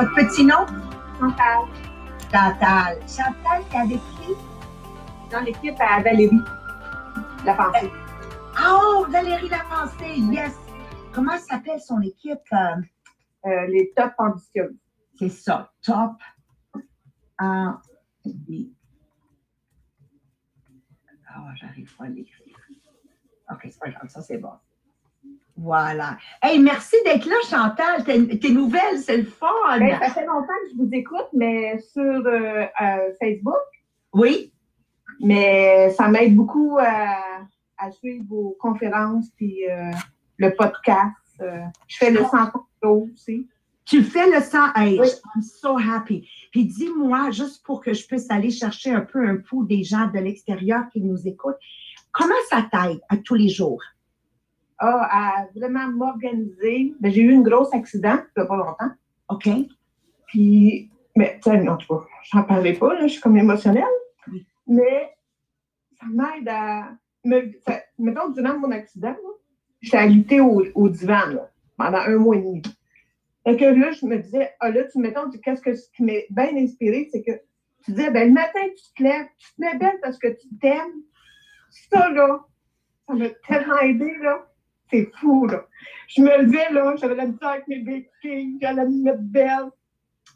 Votre petit nom? Chantal. Chantal. Chantal, t'es avec qui? Dans l'équipe à Valérie. La pensée. Oh, Valérie La Pensée, yes. Comment s'appelle son équipe? Euh, Euh, les top ambitieuses. c'est ça, top. en. Ah, j'arrive pas à l'écrire. OK, c'est pas grave, ça c'est bon. Voilà. Hey, merci d'être là, Chantal. Tes, tes nouvelles, c'est le fun. Ben, ça fait longtemps que je vous écoute, mais sur euh, euh, Facebook. Oui, Mais ça m'aide beaucoup à, à suivre vos conférences puis euh, le podcast. Euh, je fais le 100 aussi. tu fais le 100 Hey, Oui. I'm so happy. Puis dis-moi, juste pour que je puisse aller chercher un peu un pouls des gens de l'extérieur qui nous écoutent, comment ça t'aide à tous les jours? Ah, à vraiment m'organiser. Ben, j'ai eu un gros accident il n'y a pas longtemps. OK? Puis, mais, tu sais, en tout cas, j'en parlais pas, là, je suis comme émotionnelle. Oui. Mais ça m'aide à. Me, ça- mettons, durant mon accident, j'étais alitée au, au divan là, pendant un mois et demi. Et que là, je me disais, ah là, tu mettons, qu'est-ce que ce qui m'a bien inspiré, c'est que tu disais, ben, le matin, tu te lèves, tu te mets belle parce que tu t'aimes. Ça, là, ça m'a tellement aidé, là. C'est fou, là. Je me levais, là, j'avais la misère avec mes béquilles, j'allais me mettre belle.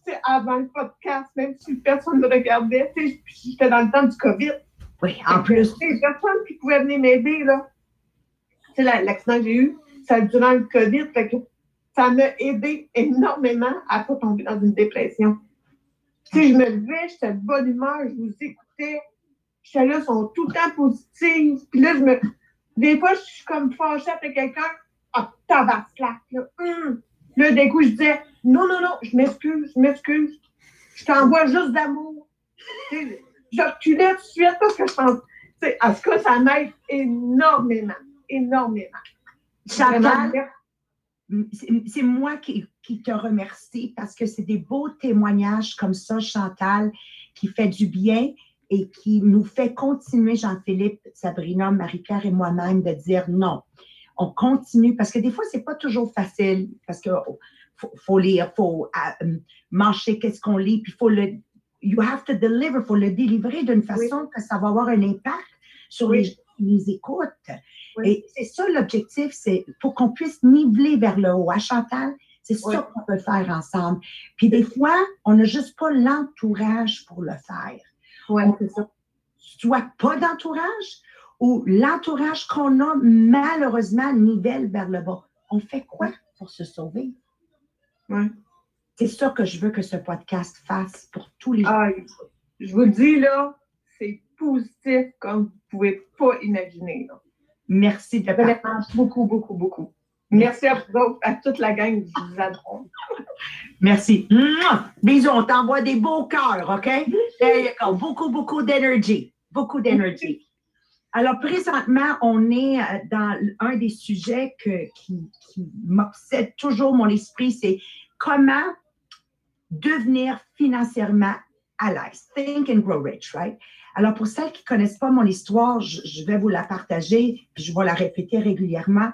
Tu sais, avant le podcast, même si personne ne me regardait, tu sais, puis j'étais dans le temps du COVID. Oui, en plus. Personne qui pouvait venir m'aider, là. Tu sais, la- l'accident que j'ai eu, ça durant le COVID, fait que ça m'a aidé énormément à ne pas tomber dans une dépression. Tu sais, je me levais, j'étais de bonne humeur, je vous écoutais. J'étais là, sont tout le temps positives. Puis là, je me. Des fois, je suis comme fâchée avec quelqu'un. Ah, tabaslac, là. Hum. Là, d'un coup, je disais, non, non, non, je m'excuse, je m'excuse. Je t'envoie juste d'amour. Je reculais tout de suite parce que je pense. En tout cas, ça m'aide énormément. Énormément. Chantal, c'est moi qui, qui te remercie parce que c'est des beaux témoignages comme ça, Chantal, qui fait du bien et qui nous fait continuer, Jean-Philippe, Sabrina, Marie-Pierre et moi-même, de dire non. On continue parce que des fois, c'est pas toujours facile parce que faut, faut lire, faut euh, manger qu'est-ce qu'on lit, puis faut le you have to deliver, faut le délivrer d'une façon que ça va avoir un impact sur Oui. les, les écoutes. Oui. Et c'est ça l'objectif, c'est pour qu'on puisse niveler vers le haut. À Chantal, c'est ça qu'on peut faire ensemble. Puis des fois, on n'a juste pas l'entourage pour le faire. Ouais. Soit pas d'entourage ou l'entourage qu'on a, malheureusement, nivelle vers le bas. On fait quoi pour se sauver? Ouais. C'est ça que je veux que ce podcast fasse pour tous les gens. Je vous le dis, là, c'est positif comme vous pouvez pas imaginer. Là. Merci de partager. Beaucoup, beaucoup, beaucoup. Merci à à toute la gang, je vous adore. Merci. Bisous, on t'envoie des beaux cœurs, OK? Beaucoup, beaucoup d'énergie. Beaucoup d'énergie. Alors, présentement, on est euh, dans un des sujets qui, qui m'obsède toujours mon esprit, c'est comment devenir financièrement à l'aise. Think and grow rich, right? Alors, pour celles qui ne connaissent pas mon histoire, je, je vais vous la partager, puis je vais la répéter régulièrement.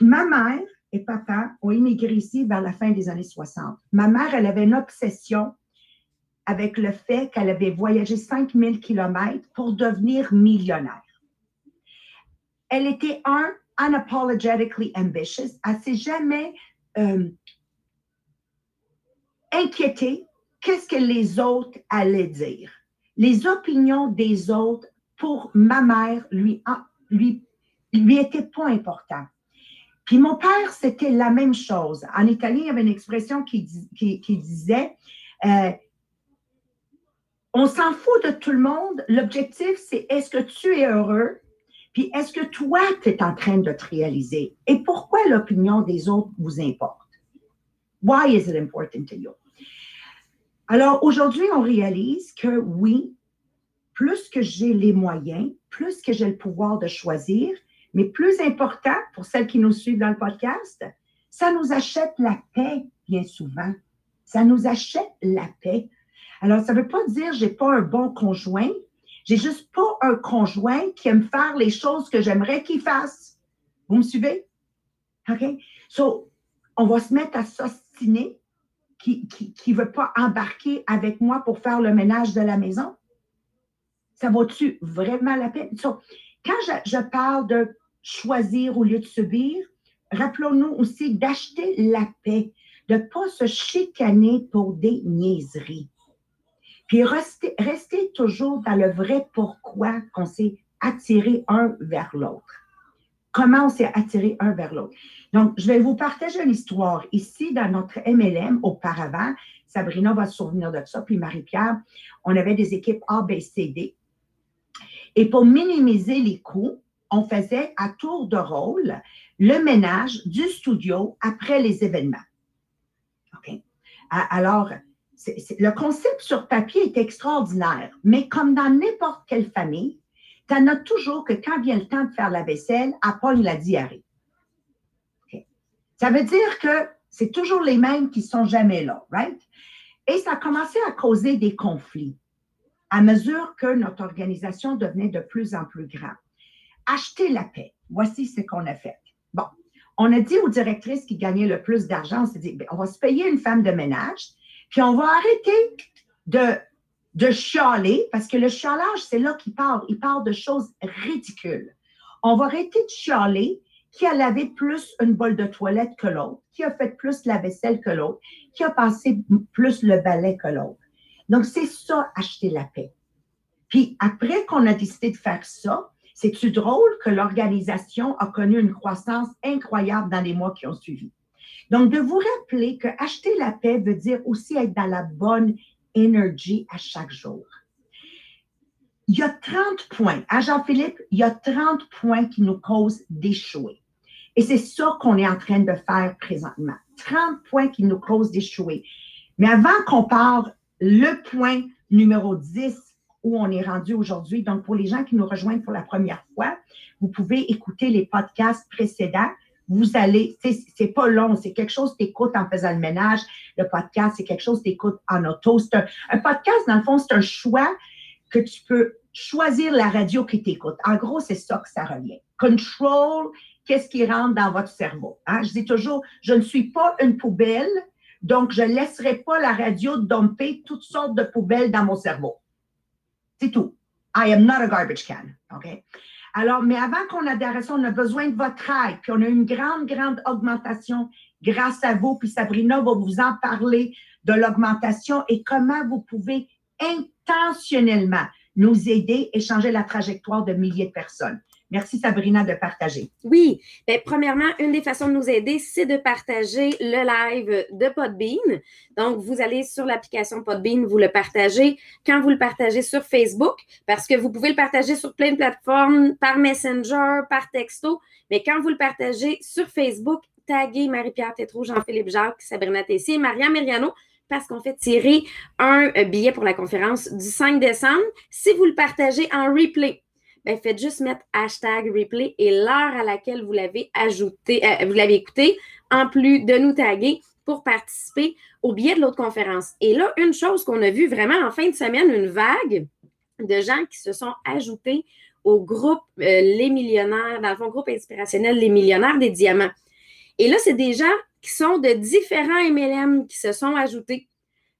Ma mère et papa ont immigré ici vers la fin des années 60. Ma mère, elle avait une obsession avec le fait qu'elle avait voyagé 5000 kilomètres pour devenir millionnaire. Elle était, un, unapologetically ambitious. Elle ne s'est jamais euh, inquiétée qu'est-ce que les autres allaient dire. Les opinions des autres, pour ma mère, lui, lui étaient pas importantes. Puis mon père, c'était la même chose. En Italie, il y avait une expression qui disait euh, On s'en fout de tout le monde. L'objectif, c'est est-ce que tu es heureux? Puis est-ce que toi, tu es en train de te réaliser? Et pourquoi l'opinion des autres vous importe? Why is it important to you? Alors aujourd'hui, on réalise que oui, plus que j'ai les moyens, plus que j'ai le pouvoir de choisir, mais plus important pour celles qui nous suivent dans le podcast, ça nous achète la paix bien souvent. Ça nous achète la paix. Alors, ça ne veut pas dire n'ai pas un bon conjoint. J'ai juste pas un conjoint qui aime faire les choses que j'aimerais qu'il fasse. Vous me suivez? OK? So, on va se mettre à s'ostiner qui ne veut pas embarquer avec moi pour faire le ménage de la maison? Ça vaut-tu vraiment la peine? Quand je, parle de choisir au lieu de subir, rappelons-nous aussi d'acheter la paix, de ne pas se chicaner pour des niaiseries. Puis rester, toujours dans le vrai pourquoi qu'on s'est attiré un vers l'autre. Comment on s'est attiré un vers l'autre. Donc, je vais vous partager une histoire. Ici, dans notre MLM, auparavant, Sabrina va se souvenir de ça, puis Marie-Pierre, on avait des équipes A, B, C, D. Et pour minimiser les coûts, on faisait à tour de rôle le ménage du studio après les événements. Alors, le concept sur papier est extraordinaire, mais comme dans n'importe quelle famille, tu en as toujours que quand vient le temps de faire la vaisselle, à pogne la diarrhée. Ça veut dire que c'est toujours les mêmes qui sont jamais là, right? Et ça a commencé à causer des conflits à mesure que notre organisation devenait de plus en plus grande. Acheter la paix. Voici ce qu'on a fait. Bon, on a dit aux directrices qui gagnaient le plus d'argent, on s'est dit, ben, on va se payer une femme de ménage, puis on va arrêter de, de chialer, parce que le chialage, c'est là qu'il parle. Il parle de choses ridicules. On va arrêter de chialer qui a lavé plus une bolle de toilette que l'autre, qui a fait plus la vaisselle que l'autre, qui a passé plus le balai que l'autre. Donc, c'est ça, acheter la paix. Puis après qu'on a décidé de faire ça, c'est-tu drôle que l'organisation a connu une croissance incroyable dans les mois qui ont suivi? Donc, de vous rappeler que acheter la paix veut dire aussi être dans la bonne énergie à chaque jour. Il y a 30 points. À Jean-Philippe, il y a 30 points qui nous causent d'échouer. Et c'est ça qu'on est en train de faire présentement. 30 points qui nous causent d'échouer. Mais avant qu'on parle le point numéro 10 où on est rendu aujourd'hui. Donc, pour les gens qui nous rejoignent pour la première fois, vous pouvez écouter les podcasts précédents. Vous allez, c'est pas long, c'est quelque chose que tu en faisant le ménage. Le podcast, c'est quelque chose que tu en auto. Un, un, podcast, dans le fond, c'est un choix que tu peux choisir la radio qui t'écoute. En gros, c'est ça que ça revient. Control, qu'est-ce qui rentre dans votre cerveau. Hein? Je dis toujours, je ne suis pas une poubelle, donc, je ne laisserai pas la radio dumper toutes sortes de poubelles dans mon cerveau. C'est tout. I am not a garbage can. OK? Alors, mais avant qu'on adhère on a besoin de votre aide. Puis on a une grande, grande augmentation grâce à vous. Puis Sabrina va vous en parler de l'augmentation et comment vous pouvez intentionnellement nous aider et changer la trajectoire de milliers de personnes. Merci Sabrina de partager. Oui, bien, premièrement, une des façons de nous aider, c'est de partager le live de Podbean. Donc, vous allez sur l'application Podbean, vous le partagez. Quand vous le partagez sur Facebook, parce que vous pouvez le partager sur plein de plateformes, par Messenger, par texto, mais quand vous le partagez sur Facebook, taguez Marie-Pierre Tétrault, Jean-Philippe Jacques, Sabrina Tessier, Maria Meriano, parce qu'on fait tirer un billet pour la conférence du 5 décembre. Si vous le partagez en replay, ben, faites juste mettre hashtag replay et l'heure à laquelle vous l'avez ajouté, euh, vous l'avez écouté, en plus de nous taguer pour participer au billet de l'autre conférence. Et là, une chose qu'on a vu vraiment en fin de semaine, une vague de gens qui se sont ajoutés au groupe euh, Les Millionnaires, dans le fond, groupe inspirationnel Les Millionnaires des Diamants. Et là, c'est des gens qui sont de différents MLM qui se sont ajoutés.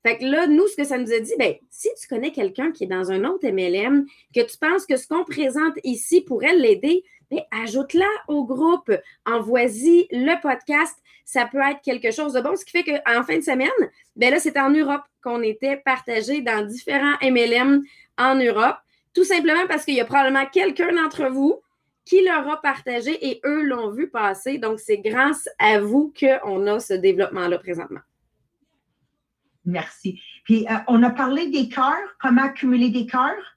Fait que là, nous, ce que ça nous a dit, ben, si tu connais quelqu'un qui est dans un autre MLM, que tu penses que ce qu'on présente ici pourrait l'aider, ben, ajoute-la au groupe, envoie-y le podcast. Ça peut être quelque chose de bon. Ce qui fait qu'en fin de semaine, ben là, c'est en Europe qu'on était partagé dans différents MLM en Europe, tout simplement parce qu'il y a probablement quelqu'un d'entre vous qui l'aura partagé et eux l'ont vu passer. Donc, c'est grâce à vous qu'on a ce développement-là présentement. Merci. Puis, euh, on a parlé des cœurs, comment accumuler des cœurs?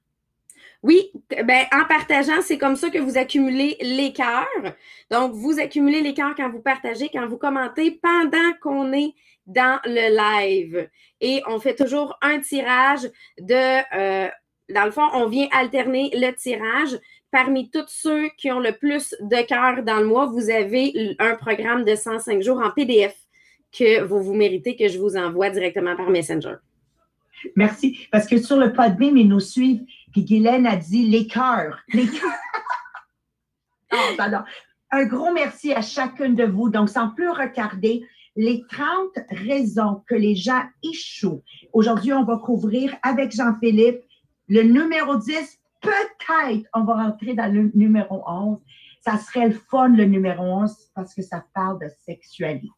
Oui, ben, en partageant, c'est comme ça que vous accumulez les cœurs. Donc, vous accumulez les cœurs quand vous partagez, quand vous commentez pendant qu'on est dans le live. Et on fait toujours un tirage de, euh, dans le fond, on vient alterner le tirage. Parmi tous ceux qui ont le plus de cœurs dans le mois, vous avez un programme de 105 jours en PDF que vous vous méritez que je vous envoie directement par Messenger. Merci. Parce que sur le Podbeam, ils nous suivent. Puis Guylaine a dit les cœurs. Les cœurs. oh, Un gros merci à chacune de vous. Donc, sans plus retarder, les 30 raisons que les gens échouent. Aujourd'hui, on va couvrir avec Jean-Philippe le numéro 10. Peut-être on va rentrer dans le numéro 11. Ça serait le fun, le numéro 11, parce que ça parle de sexualité.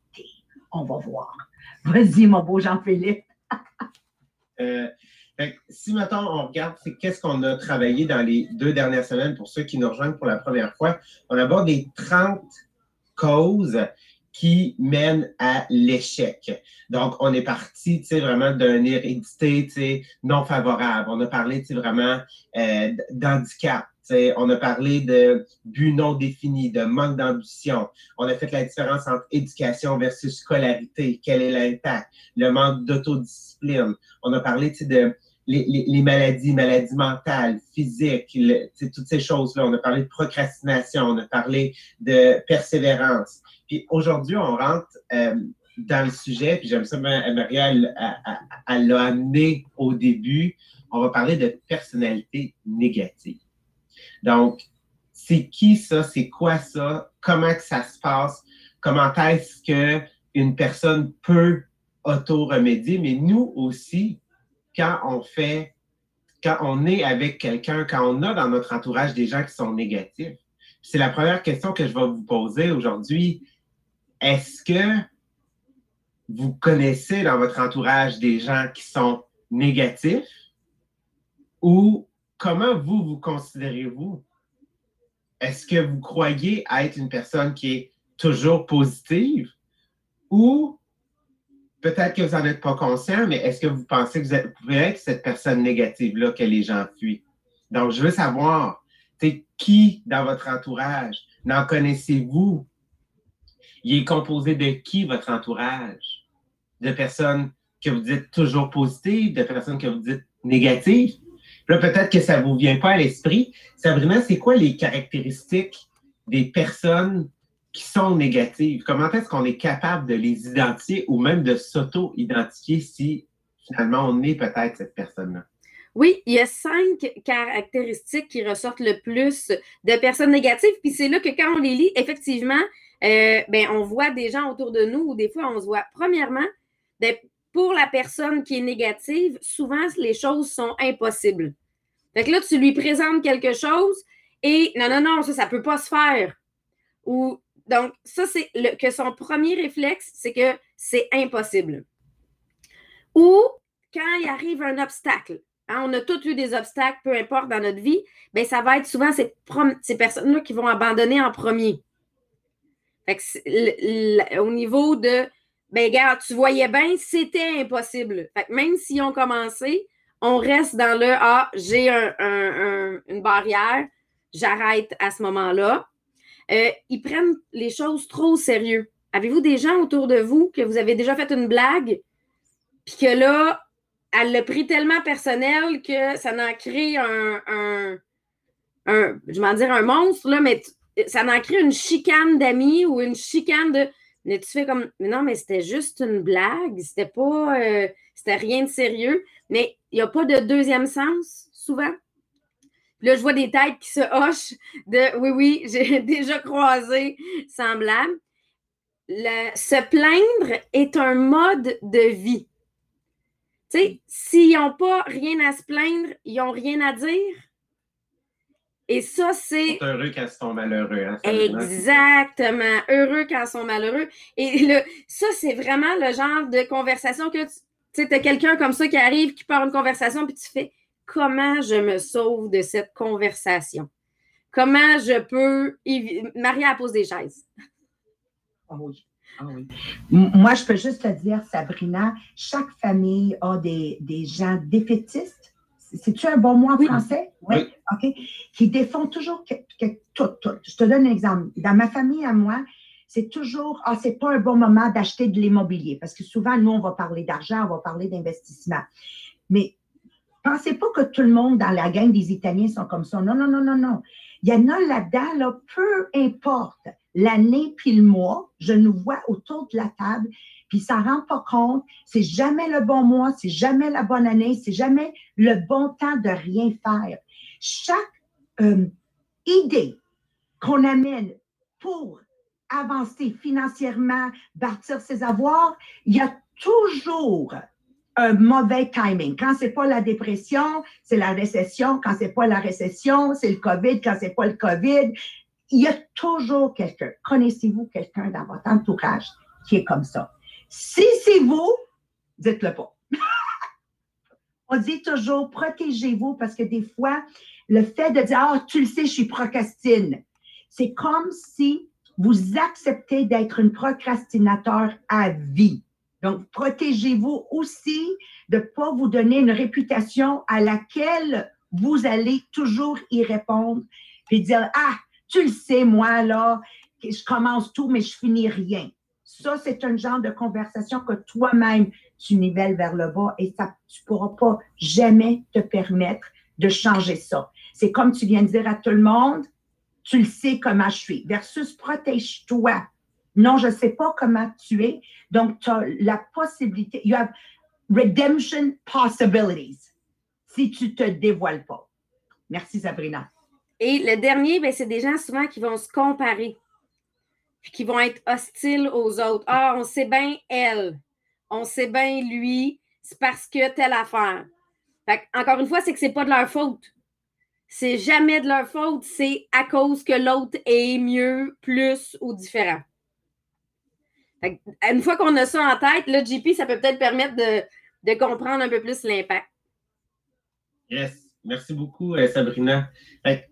On va voir. Vas-y, mon beau Jean-Philippe. Euh, si maintenant on regarde, qu'est-ce qu'on a travaillé dans les deux dernières semaines pour ceux qui nous rejoignent pour la première fois, on aborde les 30 causes qui mènent à l'échec. Donc, on est parti, vraiment d'une hérédité, non favorable. On a parlé, vraiment euh, d'handicap. On a parlé de but non défini, de manque d'ambition. On a fait la différence entre éducation versus scolarité. Quel est l'impact? Le manque d'autodiscipline. On a parlé de les, maladies, maladies mentales, physiques, toutes ces choses-là. On a parlé de procrastination, on a parlé de persévérance. Puis aujourd'hui, on rentre euh, dans le sujet, puis j'aime ça, Maria, elle l'a amené au début. On va parler de personnalité négative. Donc, c'est qui ça? C'est quoi ça? Comment que ça se passe? Comment est-ce qu'une personne peut auto-remédier? Mais nous aussi, quand on fait, quand on est avec quelqu'un, quand on a dans notre entourage des gens qui sont négatifs, c'est la première question que je vais vous poser aujourd'hui. Est-ce que vous connaissez dans votre entourage des gens qui sont négatifs ou comment vous vous considérez-vous? Est-ce que vous croyez être une personne qui est toujours positive? Ou peut-être que vous n'en êtes pas conscient, mais est-ce que vous pensez que vous, pouvez être cette personne négative-là que les gens fuient? Donc, je veux savoir, qui dans votre entourage? N'en connaissez-vous? Il est composé de qui votre entourage? De personnes que vous dites toujours positives, de personnes que vous dites négatives? Là, peut-être que ça ne vous vient pas à l'esprit. Sabrina, c'est quoi les caractéristiques des personnes qui sont négatives? Comment est-ce qu'on est capable de les identifier ou même de s'auto-identifier si finalement on est peut-être cette personne-là? Oui, il y a cinq caractéristiques qui ressortent le plus de personnes négatives. Puis c'est là que quand on les lit, effectivement, euh, ben, on voit des gens autour de nous ou des fois on se voit. Premièrement, ben, pour la personne qui est négative, souvent les choses sont impossibles. Fait que là, tu lui présentes quelque chose et non, non, non, ça, ça ne peut pas se faire. Ou donc, ça, c'est que son premier réflexe, c'est que c'est impossible. Ou quand il arrive un obstacle, hein, on a tous eu des obstacles, peu importe dans notre vie, bien, ça va être souvent ces, personnes-là qui vont abandonner en premier. Fait que au niveau de ben, regarde, tu voyais bien, c'était impossible. Fait que même s'ils ont commencé, on reste dans le Ah, j'ai une barrière, j'arrête à ce moment-là. Euh, ils prennent les choses trop au sérieux. Avez-vous des gens autour de vous que vous avez déjà fait une blague, puis que là, elle l'a pris tellement personnel que ça en créé un, un, un je vais dire un monstre, là, mais ça en créé une chicane d'amis ou une chicane de mais tu fais comme, mais non, mais c'était juste une blague, c'était pas, euh, c'était rien de sérieux. Mais il n'y a pas de deuxième sens, souvent. Là, je vois des têtes qui se hochent de, oui, oui, j'ai déjà croisé semblable. se plaindre est un mode de vie. Tu sais, s'ils n'ont pas rien à se plaindre, ils n'ont rien à dire. Et ça, c'est. Heureux quand ils sont malheureux. Hein, Exactement. Heureux quand ils sont malheureux. Et le, ça, c'est vraiment le genre de conversation que tu sais, as quelqu'un comme ça qui arrive, qui part une conversation, puis tu fais comment je me sauve de cette conversation? Comment je peux. Maria pose des chaises? Ah oui. Ah oui. Moi, je peux juste te dire, Sabrina, chaque famille a des, des gens défaitistes c'est-tu un bon mot en français? Oui. OK? Qui défendent toujours que, tout, tout. Je te donne un exemple. Dans ma famille, à moi, c'est toujours, ah, c'est pas un bon moment d'acheter de l'immobilier. Parce que souvent, nous, on va parler d'argent, on va parler d'investissement. Mais pensez pas que tout le monde dans la gang des Italiens sont comme ça. Non, non, non, non, non. Il y en a là-dedans, là, peu importe l'année puis le mois, je nous vois autour de la table puis ça rend pas compte, c'est jamais le bon mois, c'est jamais la bonne année, c'est jamais le bon temps de rien faire. Chaque euh, idée qu'on amène pour avancer financièrement, bâtir ses avoirs, il y a toujours un mauvais timing. Quand c'est pas la dépression, c'est la récession. Quand c'est pas la récession, c'est le COVID. Quand c'est pas le COVID, il y a toujours quelqu'un. Connaissez-vous quelqu'un dans votre entourage qui est comme ça? Si c'est vous, dites-le pas. On dit toujours protégez-vous parce que des fois, le fait de dire Ah, tu le sais, je suis procrastine, c'est comme si vous acceptez d'être un procrastinateur à vie. Donc, protégez-vous aussi de ne pas vous donner une réputation à laquelle vous allez toujours y répondre puis dire Ah, tu le sais, moi, là, je commence tout, mais je finis rien. Ça, c'est un genre de conversation que toi-même, tu nivelles vers le bas et ça, tu ne pourras pas jamais te permettre de changer ça. C'est comme tu viens de dire à tout le monde, tu le sais comment je suis, versus protège-toi. Non, je ne sais pas comment tu es. Donc, tu as la possibilité, you have redemption possibilities si tu te dévoiles pas. Merci, Sabrina. Et le dernier, ben, c'est des gens souvent qui vont se comparer, puis qui vont être hostiles aux autres. Ah, on sait bien elle, on sait bien lui, c'est parce que telle affaire. encore une fois, c'est que ce n'est pas de leur faute. C'est jamais de leur faute, c'est à cause que l'autre est mieux, plus ou différent. une fois qu'on a ça en tête, le JP, ça peut peut-être permettre de, comprendre un peu plus l'impact. Yes. Merci beaucoup, euh, Sabrina.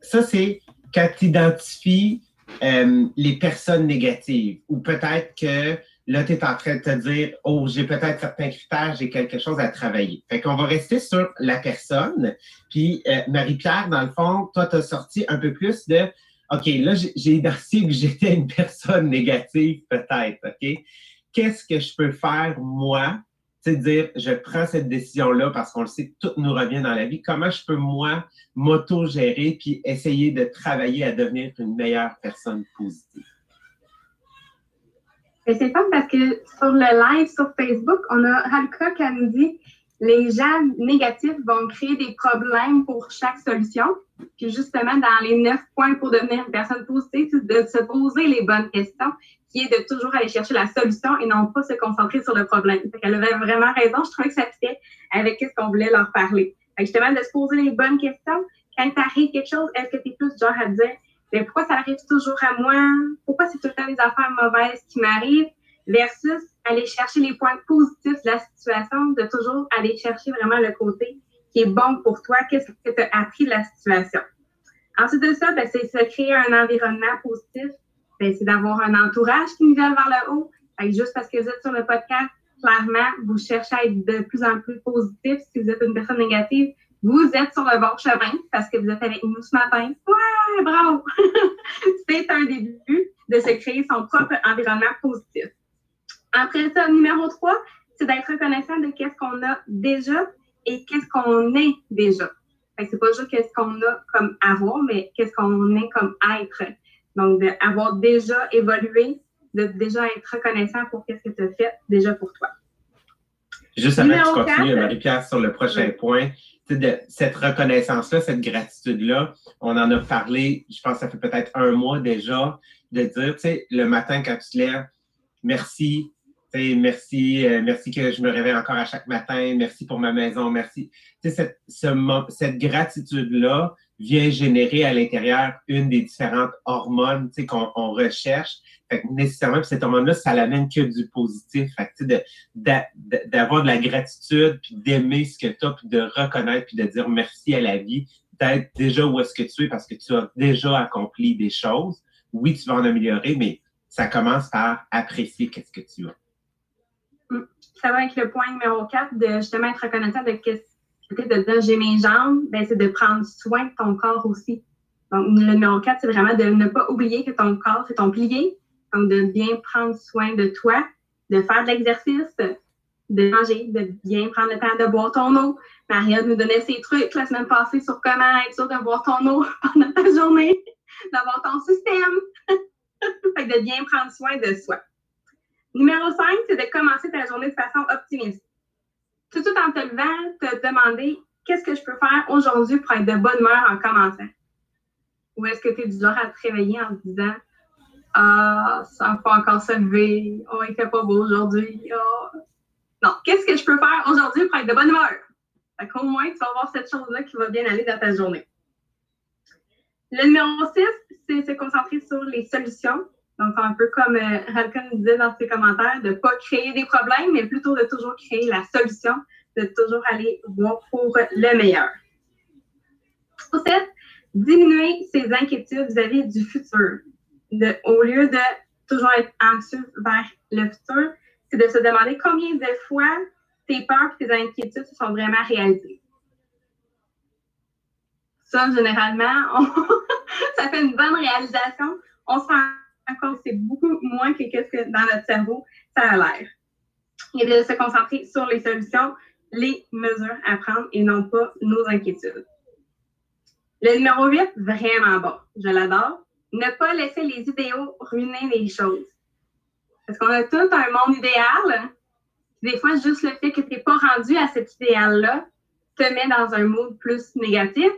Ça, c'est quand tu identifies euh, les personnes négatives ou peut-être que là, tu es en train de te dire, oh, j'ai peut-être certains critères, j'ai quelque chose à travailler. Fait qu'on va rester sur la personne. Puis, euh, Marie-Pierre, dans le fond, toi, tu as sorti un peu plus de, OK, là, j'ai identifié que j'étais une personne négative, peut-être, OK? Qu'est-ce que je peux faire, moi, c'est dire, je prends cette décision-là parce qu'on le sait, tout nous revient dans la vie. Comment je peux, moi, m'auto-gérer puis essayer de travailler à devenir une meilleure personne positive? C'est fun parce que sur le live sur Facebook, on a Halka qui nous dit les gens négatifs vont créer des problèmes pour chaque solution. Puis justement, dans les neuf points pour devenir une personne positive, de se poser les bonnes questions, qui est de toujours aller chercher la solution et non pas se concentrer sur le problème. Fait qu'elle avait vraiment raison. Je trouvais que ça fitait avec ce qu'on voulait leur parler. Fait justement, de se poser les bonnes questions. Quand t'arrive quelque chose, est-ce que tu es plus genre à dire mais pourquoi ça arrive toujours à moi? Pourquoi c'est tout le temps des affaires mauvaises qui m'arrivent? Versus aller chercher les points positifs de la situation, de toujours aller chercher vraiment le côté qui est bon pour toi, qu'est-ce que tu as appris de la situation? Ensuite de ça, ben, c'est se créer un environnement positif, ben, c'est d'avoir un entourage qui nous vient vers le haut. juste parce que vous êtes sur le podcast, clairement, vous cherchez à être de plus en plus positif. Si vous êtes une personne négative, vous êtes sur le bon chemin parce que vous êtes avec nous ce matin. Ouais, bravo! c'est un début de se créer son propre environnement positif. Après ça, numéro 3, c'est d'être reconnaissant de qu'est-ce qu'on a déjà et qu'est-ce qu'on est déjà. Fait que c'est pas juste qu'est-ce qu'on a comme avoir, mais qu'est-ce qu'on est comme être. Donc, d'avoir déjà évolué, de déjà être reconnaissant pour qu'est-ce que tu as fait déjà pour toi. Juste avant que tu continues, Marie-Pierre, sur le prochain point, de cette reconnaissance-là, cette gratitude-là, on en a parlé, je pense que ça fait peut-être un mois déjà, de dire, tu sais, le matin quand tu te lèves, merci, merci, euh, merci que je me réveille encore à chaque matin, merci pour ma maison, merci. Tu sais, cette, cette gratitude-là vient générer à l'intérieur une des différentes hormones qu'on recherche. Fait que nécessairement, cette hormone-là, ça l'amène que du positif. Fait que, d'avoir de, la gratitude, puis d'aimer ce que tu as, puis de reconnaître, puis de dire merci à la vie, d'être déjà où est-ce que tu es parce que tu as déjà accompli des choses. Oui, tu vas en améliorer, mais ça commence par apprécier qu'est-ce que tu as. Mm. Ça va avec le point numéro 4 de justement être reconnaissant de qu'est-ce de dire j'ai mes jambes, ben, c'est de prendre soin de ton corps aussi. Donc, le numéro 4, c'est vraiment de ne pas oublier que ton corps, c'est ton pilier. Donc, de bien prendre soin de toi, de faire de l'exercice, de manger, de bien prendre le temps de boire ton eau. Maria nous donnait ses trucs la semaine passée sur comment être sûr de boire ton eau pendant ta journée, d'avoir ton système. fait de bien prendre soin de soi. Numéro 5, c'est de commencer ta journée de façon optimiste. Tout, tout en te levant, te demander qu'est-ce que je peux faire aujourd'hui pour être de bonne humeur en commençant? Ou est-ce que tu es du genre à te réveiller en te disant Ah, ça pas encore se lever. Oh, il fait pas beau aujourd'hui. Oh. Non, qu'est-ce que je peux faire aujourd'hui pour être de bonne humeur? Fait qu'au moins, tu vas avoir cette chose-là qui va bien aller dans ta journée. Le numéro 6, c'est se concentrer sur les solutions. Donc, un peu comme euh, disait dans ses commentaires, de ne pas créer des problèmes, mais plutôt de toujours créer la solution, de toujours aller voir pour le meilleur. Pour 7, diminuer ses inquiétudes vis-à-vis du futur. au lieu de toujours être anxieux vers le futur, c'est de se demander combien de fois tes peurs et tes inquiétudes se sont vraiment réalisées. Ça, généralement, ça fait une bonne réalisation. On se rend que c'est beaucoup moins que ce que dans notre cerveau, ça a l'air. Et de se concentrer sur les solutions, les mesures à prendre et non pas nos inquiétudes. Le numéro 8, vraiment bon. Je l'adore. Ne pas laisser les idéaux ruiner les choses. Parce qu'on a tout un monde idéal. Des fois, juste le fait que tu n'es pas rendu à cet idéal-là te met dans un mood plus négatif.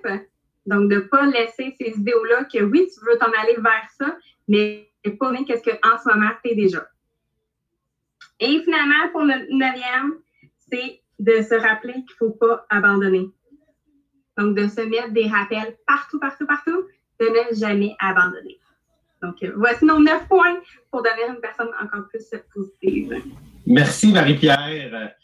Donc, de ne pas laisser ces idéaux-là que oui, tu veux t'en aller vers ça, mais pas mais qu'est-ce qu'en ce moment tu es déjà. Et finalement, pour le neuvième, c'est de se rappeler qu'il ne faut pas abandonner. Donc, de se mettre des rappels partout, partout, partout, de ne jamais abandonner. Donc, euh, voici nos neuf points pour devenir une personne encore plus positive. Merci, Marie-Pierre.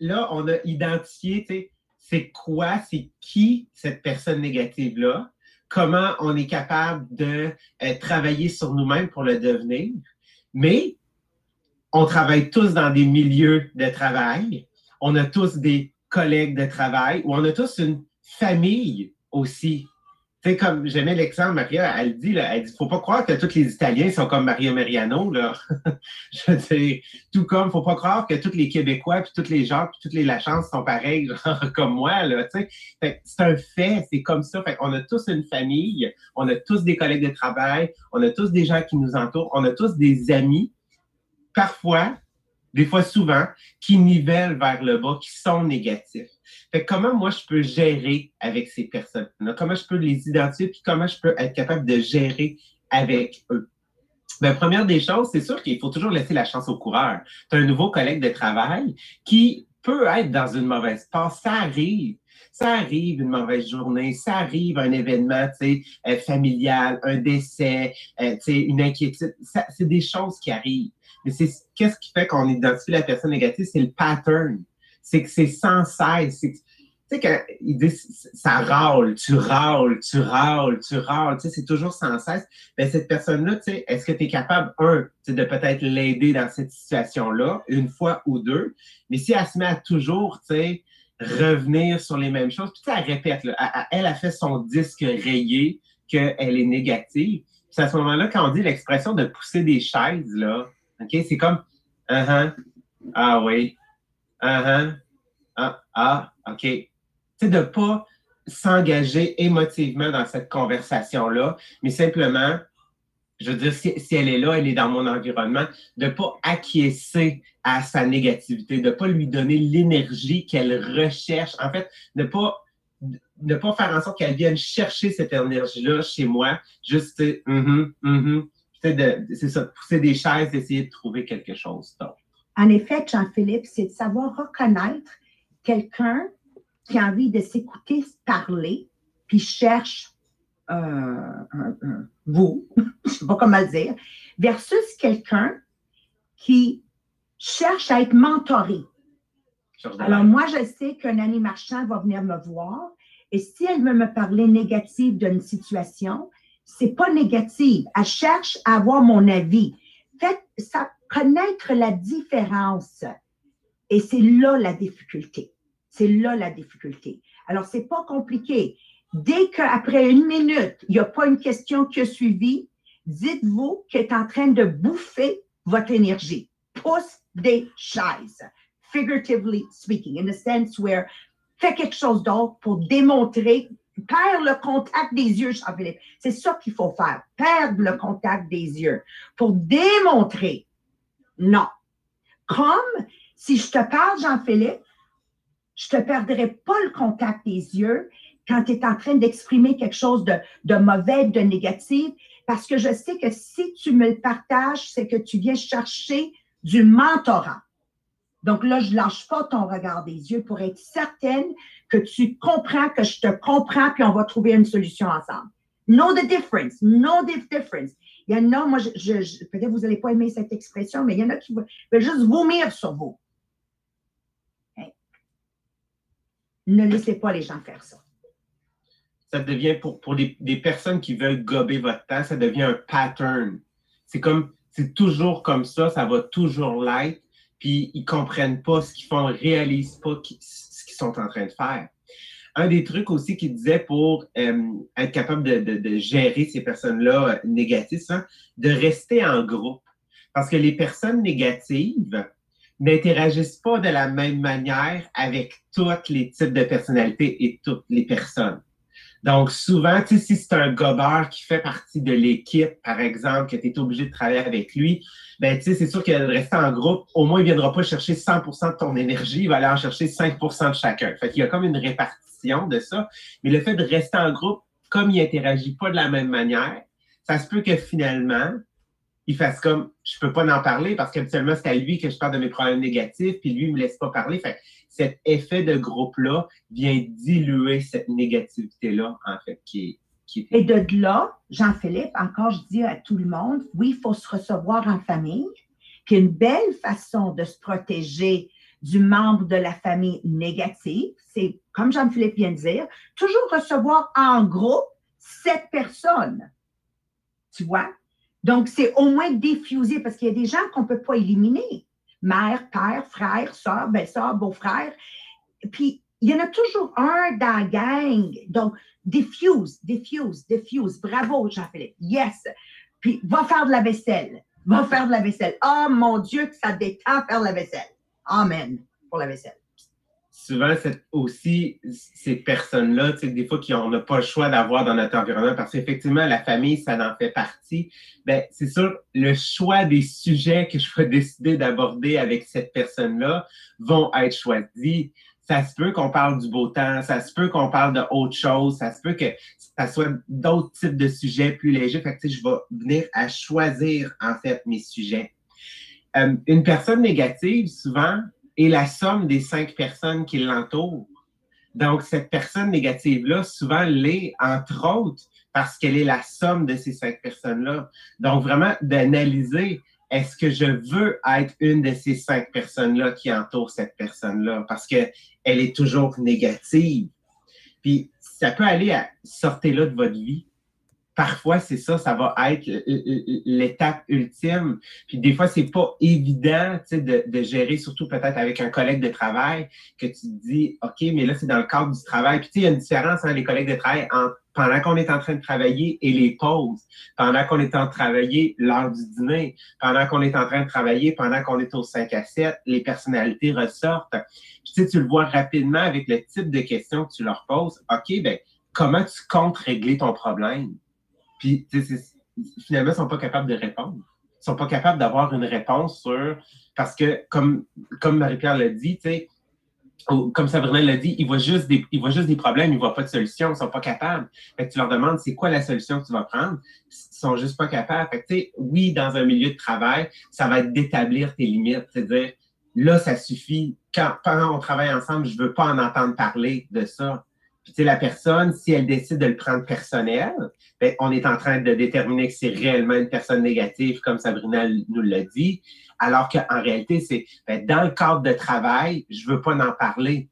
Là, on a identifié, c'est quoi, c'est qui cette personne négative-là, comment on est capable de euh, travailler sur nous-mêmes pour le devenir. Mais on travaille tous dans des milieux de travail. On a tous des collègues de travail ou on a tous une famille aussi. Sais, comme j'aimais l'exemple, Maria, elle dit, là, elle dit, faut pas croire que tous les Italiens sont comme Mario Mariano, là. Je dire, tout comme, faut pas croire que tous les Québécois, puis tous les gens, puis toutes les Lachance sont pareils, genre, comme moi, là, tu sais. c'est un fait, c'est comme ça. Fait on a tous une famille, on a tous des collègues de travail, on a tous des gens qui nous entourent, on a tous des amis. Parfois, des fois souvent, qui nivellent vers le bas, qui sont négatifs. Fait comment moi je peux gérer avec ces personnes-là? Comment je peux les identifier? Puis comment je peux être capable de gérer avec eux? Bien, première des choses, c'est sûr qu'il faut toujours laisser la chance au coureur. Tu as un nouveau collègue de travail qui peut être dans une mauvaise passe. Ça arrive. Ça arrive une mauvaise journée, ça arrive un événement euh, familial, un décès, euh, une inquiétude. C'est des choses qui arrivent. Mais c'est qu'est-ce qui fait qu'on identifie la personne négative? C'est le pattern. C'est que c'est sans cesse. Tu sais, quand ils disent ça râle, tu râles, tu râles, tu râles, tu sais, c'est toujours sans cesse. Mais ben, cette personne-là, tu sais, est-ce que tu es capable, un, de peut-être l'aider dans cette situation-là, une fois ou deux, mais si elle se met à toujours, tu sais, revenir sur les mêmes choses, puis elle répète, là, elle a fait son disque rayé qu'elle est négative. C'est à ce moment-là, quand on dit l'expression de pousser des chaises, là, OK? C'est comme, uh-huh, ah oui, uh-huh, ah, ah, OK. De ne pas s'engager émotivement dans cette conversation-là, mais simplement, je veux dire, si, elle est là, elle est dans mon environnement, de ne pas acquiescer à sa négativité, de ne pas lui donner l'énergie qu'elle recherche. En fait, ne pas ne pas faire en sorte qu'elle vienne chercher cette énergie-là chez moi, juste, mm -hmm, c'est ça, pousser des chaises, d'essayer de trouver quelque chose d'autre. En effet, Jean-Philippe, c'est de savoir reconnaître quelqu'un qui a envie de s'écouter parler, puis cherche euh, vous, je ne sais pas comment le dire, versus quelqu'un qui cherche à être mentoré. Alors, moi, je sais qu'un ami marchand va venir me voir et si elle veut me parler négative d'une situation, c'est pas négatif. Elle cherche à avoir mon avis. Faites ça, connaître la différence. Et c'est là la difficulté. C'est là la difficulté. Alors, c'est pas compliqué. Dès qu'après une minute, il n'y a pas une question qui a suivi, dites-vous qu'elle est en train de bouffer votre énergie. Pousse des chaises, figuratively speaking, in the sense where fais quelque chose d'autre pour démontrer Perdre le contact des yeux, Jean-Philippe. C'est ça qu'il faut faire. Perdre le contact des yeux pour démontrer. Non. Comme si je te parle, Jean-Philippe, je te perdrai pas le contact des yeux quand tu es en train d'exprimer quelque chose de, de, mauvais, de négatif. Parce que je sais que si tu me le partages, c'est que tu viens chercher du mentorat. Donc là, je lâche pas ton regard des yeux pour être certaine que tu comprends, que je te comprends, puis on va trouver une solution ensemble. Know the difference. Know the difference. Il y en a, moi, je, je, peut-être vous n'allez pas aimer cette expression, mais il y en a qui veulent juste vomir sur vous. Ne laissez pas les gens faire ça. Ça devient, pour, pour des personnes qui veulent gober votre temps, ça devient un pattern. C'est comme, c'est toujours comme ça, ça va toujours l'être, puis ils comprennent pas ce qu'ils font, réalisent pas ce qu'ils sont en train de faire. Un des trucs aussi qu'ils disait pour euh, être capable de, de, gérer ces personnes-là euh, négatives, hein, de rester en groupe. Parce que les personnes négatives, n'interagissent pas de la même manière avec tous les types de personnalités et toutes les personnes. Donc, souvent, si c'est un gobeur qui fait partie de l'équipe, par exemple, que tu es obligé de travailler avec lui, ben, c'est sûr qu'il va rester en groupe. Au moins, il ne viendra pas chercher 100 de ton énergie, il va aller en chercher 5% de chacun. Fait qu'il y a comme une répartition de ça. Mais le fait de rester en groupe, comme il interagit pas de la même manière, ça se peut que finalement, il fasse comme je peux pas en parler parce qu'habituellement c'est à lui que je parle de mes problèmes négatifs, puis lui il me laisse pas parler. Fait cet effet de groupe-là vient diluer cette négativité-là, en fait, qui est, Et de là, Jean-Philippe, encore je dis à tout le monde, oui, il faut se recevoir en famille. Puis une belle façon de se protéger du membre de la famille négative, c'est, comme Jean-Philippe vient de dire, toujours recevoir en groupe cette personne. Tu vois? Donc, c'est au moins diffusé parce qu'il y a des gens qu'on ne peut pas éliminer. Mère, père, frère, soeur, belle-soeur, beau-frère. Puis, il y en a toujours un dans la gang. Donc, diffuse, diffuse, diffuse. Bravo, Jean-Philippe. Yes. Puis, va faire de la vaisselle. Va faire de la vaisselle. Oh mon Dieu, que ça détend faire de la vaisselle. Amen pour la vaisselle souvent, c'est aussi ces personnes-là, des fois, qu'on n'a pas le choix d'avoir dans notre environnement parce qu'effectivement, la famille, ça en fait partie. Ben, c'est sûr, le choix des sujets que je vais décider d'aborder avec cette personne-là vont être choisis. Ça se peut qu'on parle du beau temps, ça se peut qu'on parle d'autre chose, ça se peut que ça soit d'autres types de sujets plus légers. Fait que, je vais venir à choisir, en fait, mes sujets. Euh, une personne négative, souvent, et la somme des cinq personnes qui l'entourent. Donc, cette personne négative-là, souvent, l'est, entre autres, parce qu'elle est la somme de ces cinq personnes-là. Donc, vraiment, d'analyser, est-ce que je veux être une de ces cinq personnes-là qui entourent cette personne-là? Parce qu'elle est toujours négative. Puis, ça peut aller à sortir là de votre vie parfois, c'est ça, ça va être l'étape ultime. Puis des fois, c'est pas évident de, de gérer, surtout peut-être avec un collègue de travail, que tu te dis, OK, mais là, c'est dans le cadre du travail. Puis tu sais, il y a une différence, hein, les collègues de travail, pendant qu'on est en train de travailler et les pauses, pendant qu'on est en train de travailler l'heure du dîner, pendant qu'on est en train de travailler, pendant qu'on est au 5 à 7, les personnalités ressortent. Puis tu sais, tu le vois rapidement avec le type de questions que tu leur poses. OK, ben comment tu comptes régler ton problème? Puis, finalement, ils ne sont pas capables de répondre. Ils ne sont pas capables d'avoir une réponse sur. Parce que, comme, comme Marie-Pierre l'a dit, comme Sabrina l'a dit, ils voient, juste des, ils voient juste des problèmes, ils ne voient pas de solution, ils ne sont pas capables. Fait que tu leur demandes c'est quoi la solution que tu vas prendre, ils ne sont juste pas capables. Fait que, oui, dans un milieu de travail, ça va être d'établir tes limites, c'est-à-dire là, ça suffit. Quand, pendant on travaille ensemble, je ne veux pas en entendre parler de ça. Sais, la personne, si elle décide de le prendre personnel, ben, on est en train de déterminer que c'est réellement une personne négative, comme Sabrina nous l'a dit, alors qu'en réalité, c'est ben, dans le cadre de travail, je veux pas en parler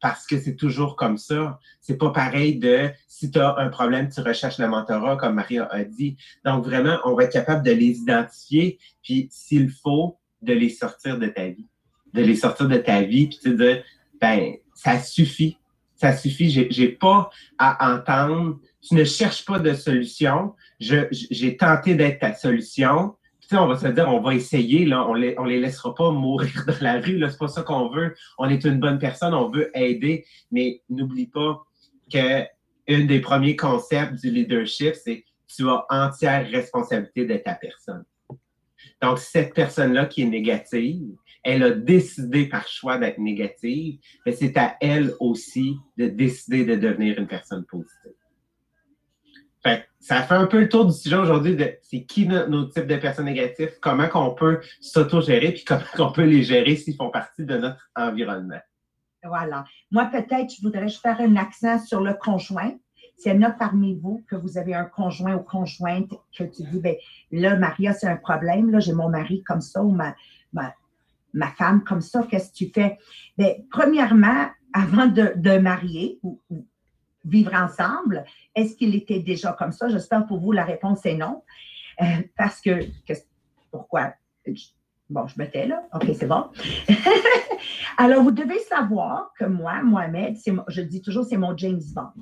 parce que c'est toujours comme ça. C'est pas pareil de si tu as un problème, tu recherches le mentorat, comme Maria a dit. Donc, vraiment, on va être capable de les identifier, puis s'il faut, de les sortir de ta vie. De les sortir de ta vie, puis dire, ben, ça suffit ça suffit. J'ai pas à entendre. Tu ne cherches pas de solution. J'ai tenté d'être ta solution. Tu sais, on va se dire, on va essayer, là, on les, on les laissera pas mourir dans la rue, c'est pas ça qu'on veut. On est une bonne personne, on veut aider, mais n'oublie pas que un des premiers concepts du leadership, c'est tu as entière responsabilité de ta personne. Donc, cette personne-là qui est négative, elle a décidé par choix d'être négative, mais c'est à elle aussi de décider de devenir une personne positive. Fait ça fait un peu le tour du sujet aujourd'hui de c'est qui no- nos types de personnes négatives, comment qu'on peut s'auto-gérer, puis comment qu'on peut les gérer s'ils font partie de notre environnement. Voilà. Moi, peut-être, je voudrais faire un accent sur le conjoint. S'il y en a parmi vous que vous avez un conjoint ou conjointe que tu dis, ben là, Maria, c'est un problème, là, j'ai mon mari comme ça ou ma, femme comme ça, qu'est-ce que tu fais? Ben, premièrement, avant de, marier ou, vivre ensemble, est-ce qu'il était déjà comme ça? J'espère pour vous, la réponse est non. Euh, parce que, pourquoi? Bon, je me tais là. OK, c'est bon. Alors, vous devez savoir que moi, Mohamed, je dis toujours, c'est mon James Bond.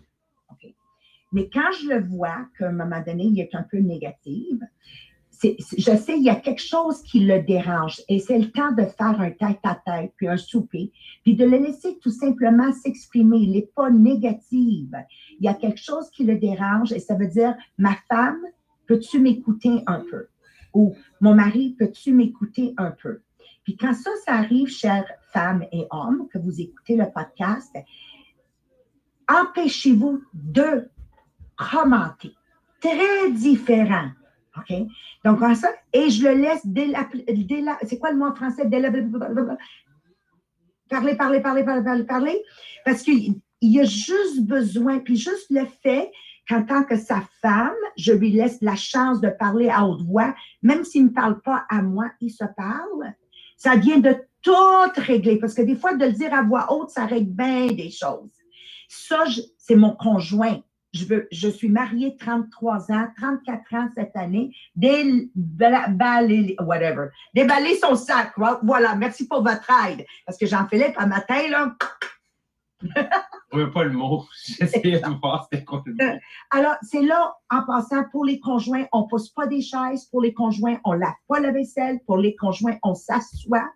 Mais quand je le vois qu'à un moment donné, il est un peu négatif, je sais, il y a quelque chose qui le dérange. Et c'est le temps de faire un tête-à-tête, puis un souper, puis de le laisser tout simplement s'exprimer. Il n'est pas négatif. Il y a quelque chose qui le dérange et ça veut dire, ma femme, peux-tu m'écouter un peu? Ou mon mari, peux-tu m'écouter un peu? Puis quand ça, ça arrive, chères femmes et hommes, que vous écoutez le podcast, empêchez-vous de commenter. Très différent. OK? Donc, comme ça, et je le laisse dès la, c'est quoi le mot en français? La- parler, parler, parler, parler, parler, parce qu'il il y a juste besoin, puis juste le fait qu'en tant que sa femme, je lui laisse la chance de parler à haute voix, même s'il ne parle pas à moi, il se parle. Ça vient de tout régler, parce que des fois, de le dire à voix haute, ça règle bien des choses. Ça, c'est mon conjoint. Je, veux, je suis mariée 33 ans, 34 ans cette année. Déballer, whatever. Déballer son sac. Voilà, merci pour votre aide. Parce que Jean-Philippe, un matin, là, Je veux pas le mot. J'essayais de voir c'était quoi mot. Alors, c'est là, en passant, pour les conjoints, on ne pose pas des chaises. Pour les conjoints, on ne lave pas la vaisselle. Pour les conjoints, on s'assoit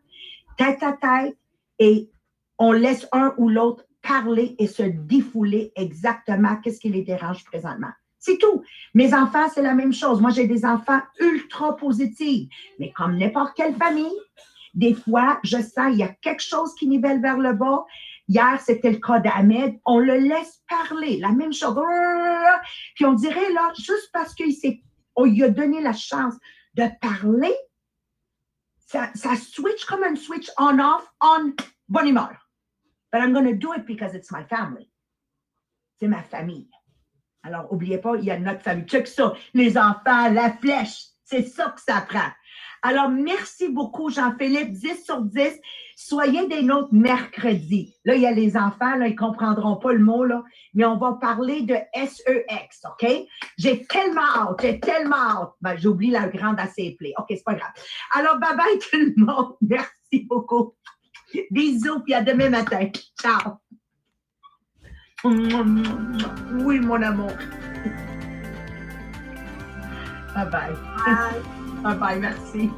tête à tête et on laisse un ou l'autre parler et se défouler exactement qu'est-ce qui les dérange présentement. C'est tout. Mes enfants, c'est la même chose. Moi, j'ai des enfants ultra positifs. Mais comme n'importe quelle famille, des fois, je sens il y a quelque chose qui nivelle vers le bas. Hier, c'était le cas d'Ahmed. On le laisse parler. La même chose. Puis on dirait, là, juste parce qu'il s'est, on lui a donné la chance de parler, ça, ça switch comme un switch on-off, on bonne humeur. But I'm going to do it because it's my family. C'est ma famille. Alors, oubliez pas, il y a notre famille. Check ça. Les enfants, la flèche. C'est ça que ça prend. Alors, merci beaucoup, Jean-Philippe. 10 sur 10. Soyez des nôtres mercredi. Là, il y a les enfants, là, ils comprendront pas le mot, là, mais on va parler de SEX, OK? J'ai tellement hâte, j'ai tellement hâte. Ben, j'oublie la grande assez play. OK, c'est pas grave. Alors, bye bye tout le monde. Merci beaucoup. Bisous, puis à demain matin. Ciao. Oui, mon amour. Bye bye. Bye. Bye bye, merci.